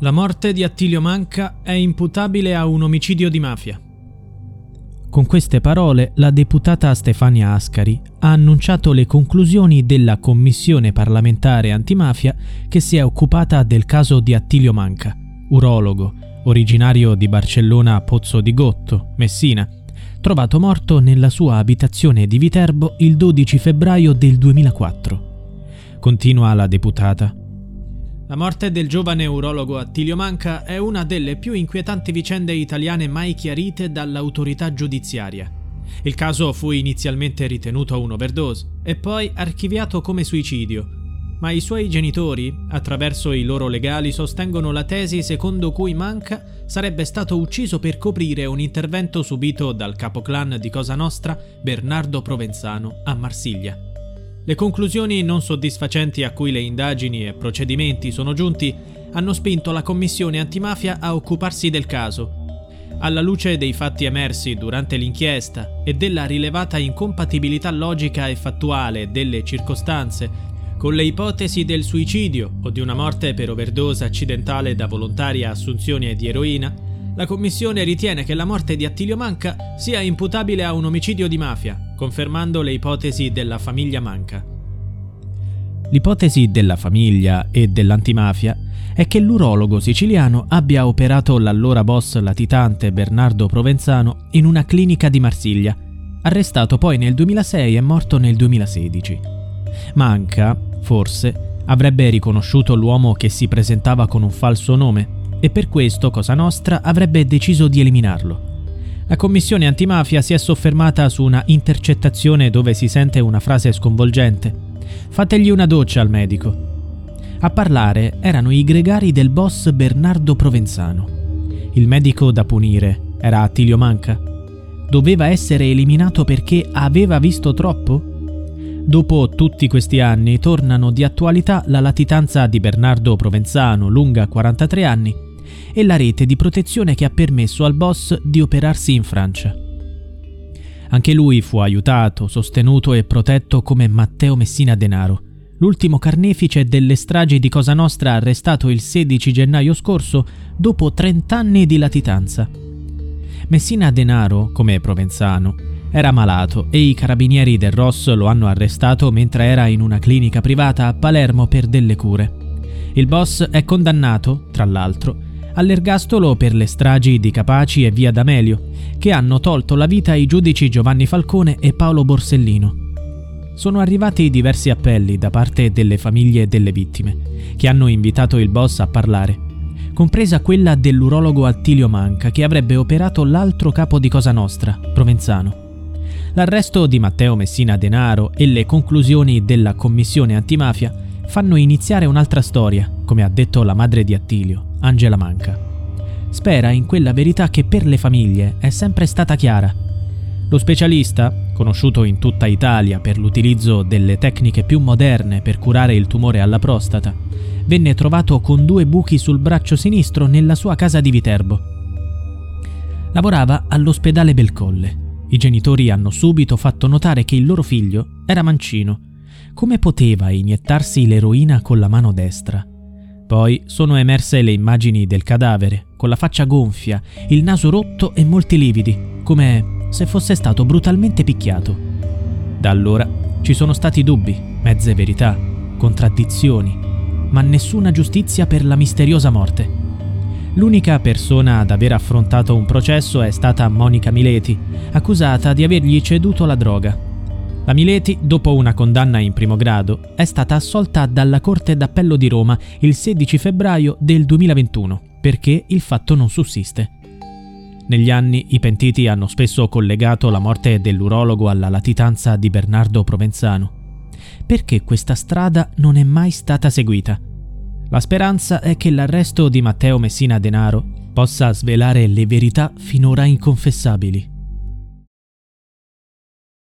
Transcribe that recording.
La morte di Attilio Manca è imputabile a un omicidio di mafia. Con queste parole la deputata Stefania Ascari ha annunciato le conclusioni della commissione parlamentare antimafia che si è occupata del caso di Attilio Manca, urologo, originario di Barcellona Pozzo di Gotto, Messina, trovato morto nella sua abitazione di Viterbo il 12 febbraio del 2004. Continua la deputata. La morte del giovane urologo Attilio Manca è una delle più inquietanti vicende italiane mai chiarite dall'autorità giudiziaria. Il caso fu inizialmente ritenuto un'overdose e poi archiviato come suicidio, ma i suoi genitori, attraverso i loro legali, sostengono la tesi secondo cui Manca sarebbe stato ucciso per coprire un intervento subito dal capoclan di Cosa Nostra, Bernardo Provenzano, a Marsiglia. Le conclusioni non soddisfacenti a cui le indagini e procedimenti sono giunti hanno spinto la Commissione antimafia a occuparsi del caso. Alla luce dei fatti emersi durante l'inchiesta e della rilevata incompatibilità logica e fattuale delle circostanze con le ipotesi del suicidio o di una morte per overdose accidentale da volontaria assunzione di eroina, la Commissione ritiene che la morte di Attilio Manca sia imputabile a un omicidio di mafia, confermando le ipotesi della famiglia Manca. L'ipotesi della famiglia e dell'antimafia è che l'urologo siciliano abbia operato l'allora boss latitante Bernardo Provenzano in una clinica di Marsiglia, arrestato poi nel 2006 e morto nel 2016. Manca, forse, avrebbe riconosciuto l'uomo che si presentava con un falso nome e per questo Cosa Nostra avrebbe deciso di eliminarlo. La commissione antimafia si è soffermata su una intercettazione dove si sente una frase sconvolgente. Fategli una doccia al medico. A parlare erano i gregari del boss Bernardo Provenzano. Il medico da punire era Attilio Manca. Doveva essere eliminato perché aveva visto troppo? Dopo tutti questi anni tornano di attualità la latitanza di Bernardo Provenzano, lunga 43 anni, e la rete di protezione che ha permesso al boss di operarsi in Francia. Anche lui fu aiutato, sostenuto e protetto come Matteo Messina Denaro, l'ultimo carnefice delle stragi di Cosa Nostra arrestato il 16 gennaio scorso dopo 30 anni di latitanza. Messina Denaro, come Provenzano, era malato e i carabinieri del Ross lo hanno arrestato mentre era in una clinica privata a Palermo per delle cure. Il boss è condannato, tra l'altro, all'ergastolo per le stragi di Capaci e Via D'Amelio, che hanno tolto la vita ai giudici Giovanni Falcone e Paolo Borsellino. Sono arrivati diversi appelli da parte delle famiglie delle vittime, che hanno invitato il boss a parlare, compresa quella dell'urologo Attilio Manca che avrebbe operato l'altro capo di Cosa Nostra, Provenzano. L'arresto di Matteo Messina Denaro e le conclusioni della commissione antimafia fanno iniziare un'altra storia, come ha detto la madre di Attilio, Angela Manca. Spera in quella verità che per le famiglie è sempre stata chiara. Lo specialista, conosciuto in tutta Italia per l'utilizzo delle tecniche più moderne per curare il tumore alla prostata, venne trovato con due buchi sul braccio sinistro nella sua casa di Viterbo. Lavorava all'ospedale Belcolle. I genitori hanno subito fatto notare che il loro figlio era mancino. Come poteva iniettarsi l'eroina con la mano destra? Poi sono emerse le immagini del cadavere, con la faccia gonfia, il naso rotto e molti lividi, come se fosse stato brutalmente picchiato. Da allora ci sono stati dubbi, mezze verità, contraddizioni, ma nessuna giustizia per la misteriosa morte. L'unica persona ad aver affrontato un processo è stata Monica Mileti, accusata di avergli ceduto la droga la Mileti, dopo una condanna in primo grado, è stata assolta dalla Corte d'Appello di Roma il 16 febbraio del 2021 perché il fatto non sussiste. Negli anni i pentiti hanno spesso collegato la morte dell'urologo alla latitanza di Bernardo Provenzano. Perché questa strada non è mai stata seguita? La speranza è che l'arresto di Matteo Messina Denaro possa svelare le verità finora inconfessabili.